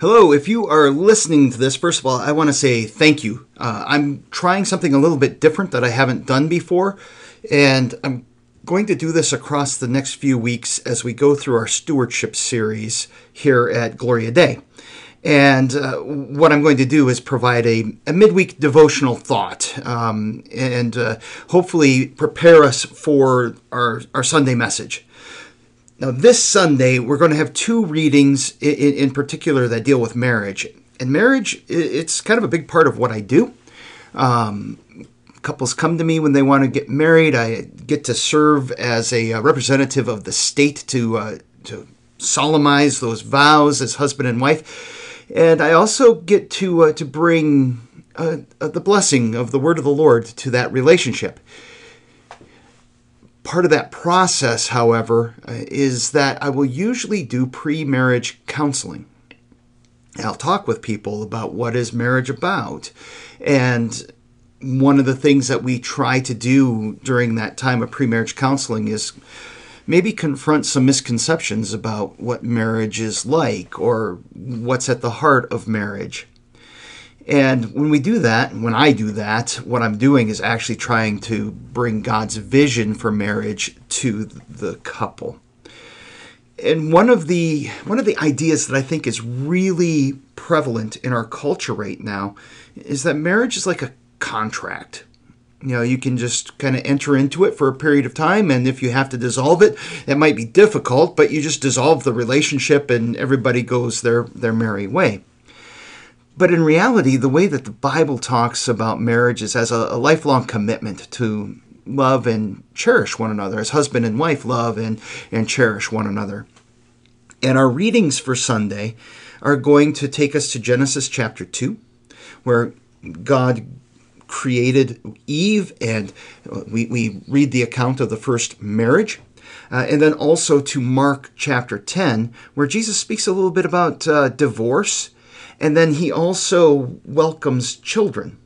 Hello, if you are listening to this, first of all, I want to say thank you. Uh, I'm trying something a little bit different that I haven't done before, and I'm going to do this across the next few weeks as we go through our stewardship series here at Gloria Dei. And uh, what I'm going to do is provide a, a midweek devotional thought um, and uh, hopefully prepare us for our, our Sunday message. Now, this Sunday, we're going to have two readings in, in, particular that deal with marriage. And marriage, it's kind of a big part of what I do. Um, couples come to me when they want to get married. I get to serve as a uh, representative of the state to, uh, to solemnize those vows as husband and wife. And I also get to, uh, to bring uh, uh, the blessing of the word of the Lord to that relationship. Part of that process, however, uh, is that I will usually do pre marriage counseling. I'll talk with people about what is marriage about. And one of the things that we try to do during that time of pre marriage counseling is maybe confront some misconceptions about what marriage is like or what's at the heart of marriage. And when we do that, when I do that, what I'm doing is actually trying to bring God's vision for marriage to the couple. And one of the one of the ideas that I think is really prevalent in our culture right now is that marriage is like a contract. You know, you can just kind of enter into it for a period of time, and if you have to dissolve it, it might be difficult, but you just dissolve the relationship and everybody goes their, their merry way. But in reality, the way that the Bible talks about marriage is as a, a lifelong commitment to love and cherish one another, as husband and wife love and, and cherish one another. And our readings for Sunday are going to take us to Genesis chapter 2, where God created Eve, and we, we read the account of the first marriage. Uh, and then also to Mark chapter 10, where Jesus speaks a little bit about uh, divorce and then he also welcomes children.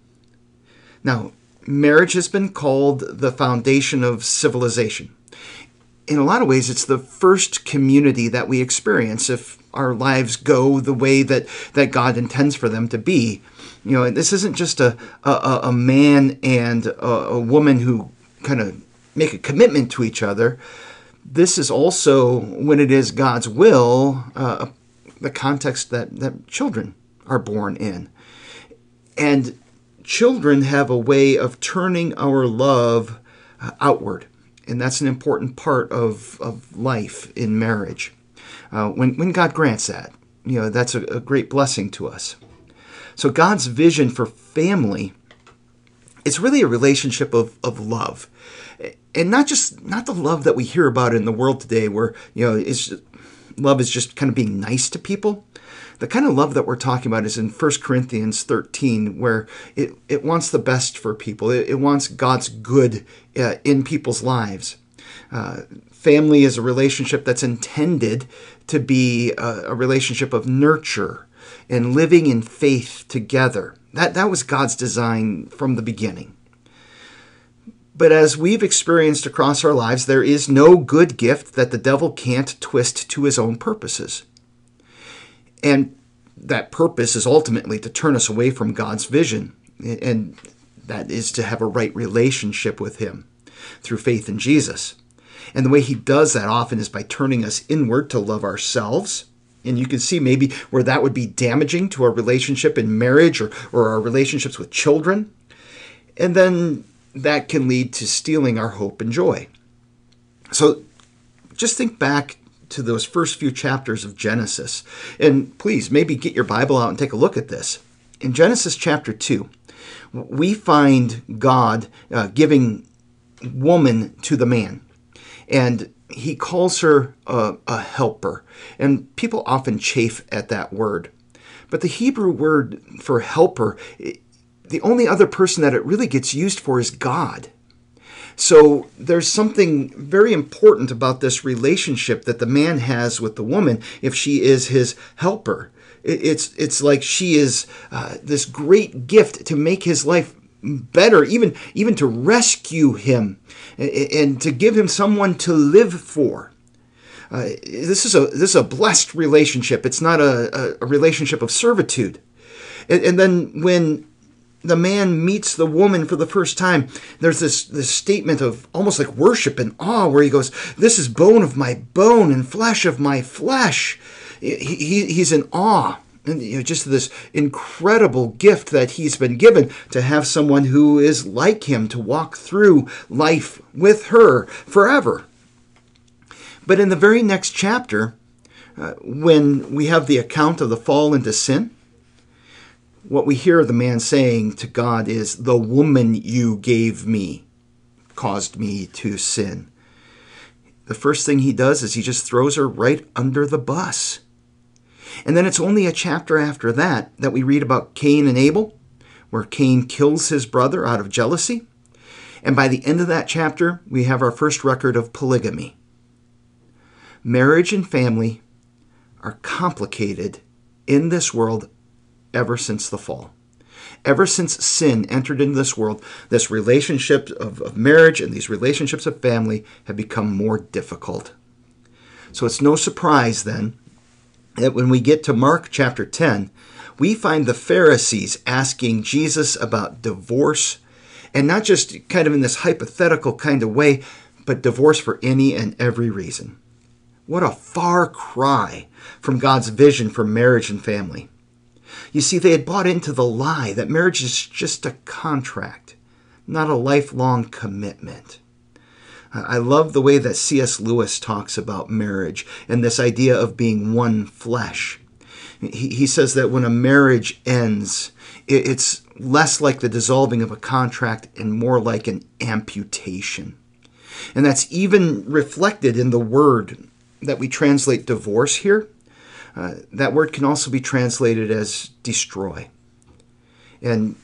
Now, marriage has been called the foundation of civilization. In a lot of ways, it's the first community that we experience if our lives go the way that, that God intends for them to be. You know, this isn't just a, a, a man and a, a woman who kind of make a commitment to each other. This is also, when it is God's will, uh, the context that, that children are born in. And children have a way of turning our love uh, outward. And that's an important part of, of life in marriage. Uh, when, when God grants that, you know, that's a, a great blessing to us. So God's vision for family it's really a relationship of, of love. And not just not the love that we hear about in the world today where, you know, it's love is just kind of being nice to people the kind of love that we're talking about is in 1 Corinthians 13, where it, it wants the best for people, it, it wants God's good uh, in people's lives. Uh, family is a relationship that's intended to be a, a relationship of nurture and living in faith together. That, that was God's design from the beginning. But as we've experienced across our lives, there is no good gift that the devil can't twist to his own purposes. And that purpose is ultimately to turn us away from God's vision, and that is to have a right relationship with Him through faith in Jesus. And the way He does that often is by turning us inward to love ourselves. And you can see maybe where that would be damaging to our relationship in marriage or, or our relationships with children. And then that can lead to stealing our hope and joy. So just think back to those first few chapters of Genesis. And please, maybe get your Bible out and take a look at this. In Genesis chapter 2, we find God uh, giving woman to the man. And he calls her a, a helper. And people often chafe at that word. But the Hebrew word for helper, the only other person that it really gets used for is God. So there's something very important about this relationship that the man has with the woman if she is his helper. It's it's like she is uh, this great gift to make his life better, even even to rescue him and to give him someone to live for. Uh, this is a this is a blessed relationship. It's not a, a, a relationship of servitude. And, and then when the man meets the woman for the first time, there's this, this statement of almost like worship and awe where he goes, This is bone of my bone and flesh of my flesh. He, he, he's in awe. And you know, just this incredible gift that he's been given to have someone who is like him to walk through life with her forever. But in the very next chapter, uh, when we have the account of the fall into sin, what we hear the man saying to God is, The woman you gave me caused me to sin. The first thing he does is he just throws her right under the bus. And then it's only a chapter after that that we read about Cain and Abel, where Cain kills his brother out of jealousy. And by the end of that chapter, we have our first record of polygamy. Marriage and family are complicated in this world ever since the fall. Ever since sin entered into this world, this relationship of, of marriage and these relationships of family have become more difficult. So it's no surprise then that when we get to Mark chapter 10, we find the Pharisees asking Jesus about divorce, and not just kind of in this hypothetical kind of way, but divorce for any and every reason. What a far cry from God's vision for marriage and family. You see, they had bought into the lie that marriage is just a contract, not a lifelong commitment. I love the way that C.S. Lewis talks about marriage and this idea of being one flesh. He, says that when a marriage ends, it's less like the dissolving of a contract and more like an amputation. And that's even reflected in the word that we translate divorce here. Uh, that word can also be translated as destroy. And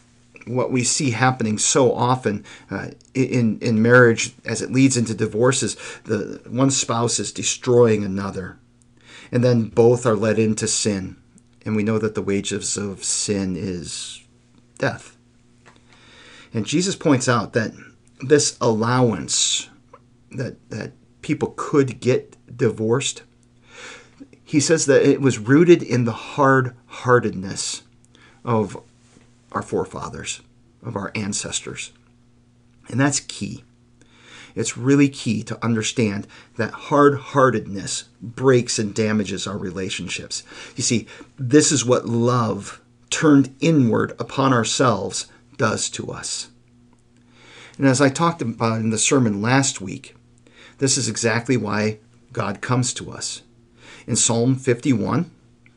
what we see happening so often uh, in in marriage as it leads into divorces, the one spouse is destroying another, and then both are led into sin, and we know that the wages of sin is death. And Jesus points out that this allowance that that people could get divorced he says that it was rooted in the hard heartedness of our forefathers, of our ancestors. And that's key. It's really key to understand that hard heartedness breaks and damages our relationships. You see, this is what love turned inward upon ourselves does to us. And as I talked about in the sermon last week, this is exactly why God comes to us. In Psalm 51,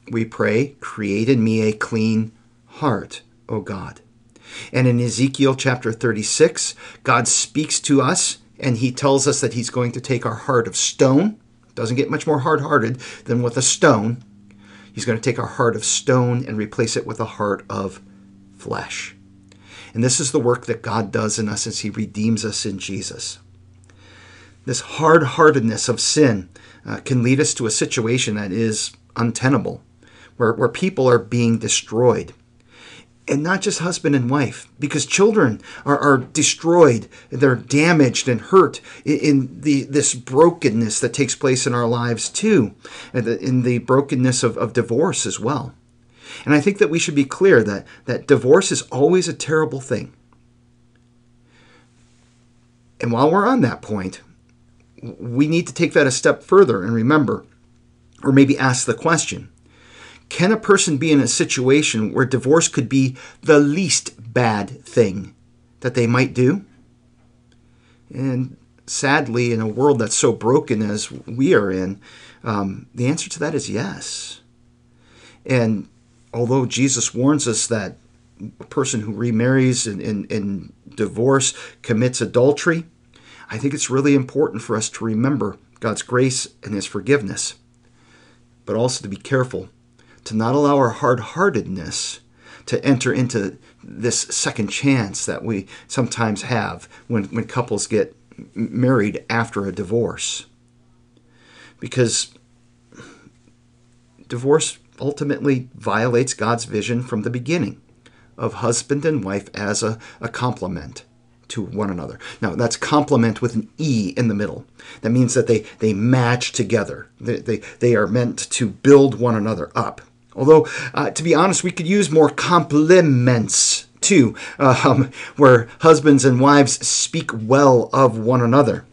we pray, Create in me a clean heart, O God. And in Ezekiel chapter 36, God speaks to us and he tells us that he's going to take our heart of stone. Doesn't get much more hard hearted than with a stone. He's going to take our heart of stone and replace it with a heart of flesh. And this is the work that God does in us as he redeems us in Jesus. This hard heartedness of sin uh, can lead us to a situation that is untenable, where, where people are being destroyed. And not just husband and wife, because children are, are destroyed, they're damaged and hurt in, in the this brokenness that takes place in our lives too, and the, in the brokenness of, of divorce as well. And I think that we should be clear that, that divorce is always a terrible thing. And while we're on that point, we need to take that a step further and remember, or maybe ask the question can a person be in a situation where divorce could be the least bad thing that they might do? And sadly, in a world that's so broken as we are in, um, the answer to that is yes. And although Jesus warns us that a person who remarries in, in, in divorce commits adultery, I think it's really important for us to remember God's grace and His forgiveness, but also to be careful to not allow our hard heartedness to enter into this second chance that we sometimes have when, when couples get married after a divorce. Because divorce ultimately violates God's vision from the beginning of husband and wife as a, a complement to one another. Now, that's complement with an E in the middle. That means that they, they match together. They, they, they are meant to build one another up. Although, uh, to be honest, we could use more compliments too, um, where husbands and wives speak well of one another.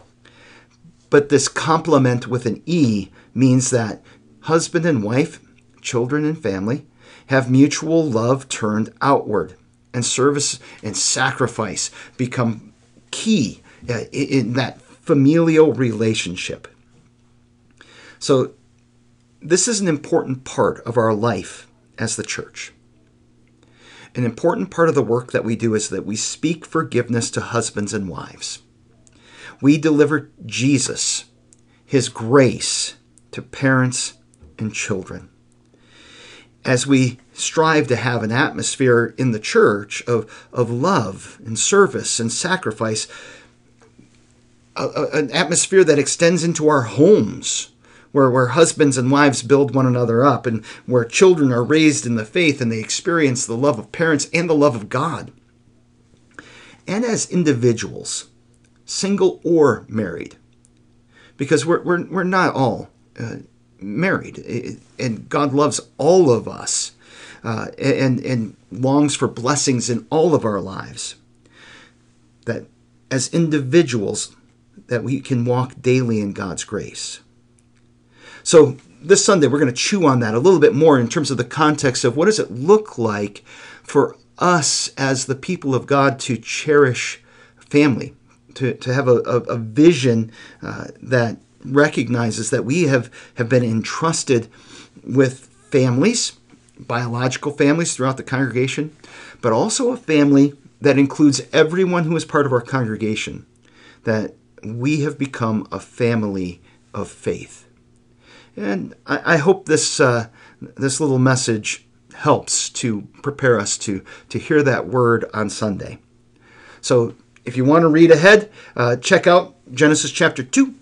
But this complement with an E means that husband and wife, children and family, have mutual love turned outward, and service and sacrifice become key uh, in that familial relationship. So, this is an important part of our life as the church. An important part of the work that we do is that we speak forgiveness to husbands and wives. We deliver Jesus, His grace, to parents and children. As we strive to have an atmosphere in the church of, of love and service and sacrifice, a, a, an atmosphere that extends into our homes, where, where husbands and wives build one another up, and where children are raised in the faith and they experience the love of parents and the love of God. And as individuals, single or married, because we're, we're, we're not all uh, married, and God loves all of us uh, and, and longs for blessings in all of our lives. That as individuals, that we can walk daily in God's grace. So this Sunday, we're going to chew on that a little bit more in terms of the context of what does it look like for us as the people of God to cherish family, to, to have a, a, a vision uh, that recognizes that we have, have been entrusted with families, biological families throughout the congregation, but also a family that includes everyone who is part of our congregation, that we have become a family of faith. And I, I hope this, uh, this little message helps to prepare us to, to hear that word on Sunday. So if you want to read ahead, uh, check out Genesis chapter 2,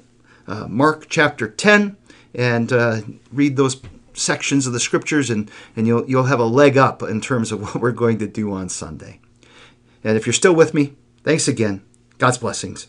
uh, Mark chapter 10, and uh, read those sections of the scriptures, and, and you'll, you'll have a leg up in terms of what we're going to do on Sunday. And if you're still with me, thanks again. God's blessings.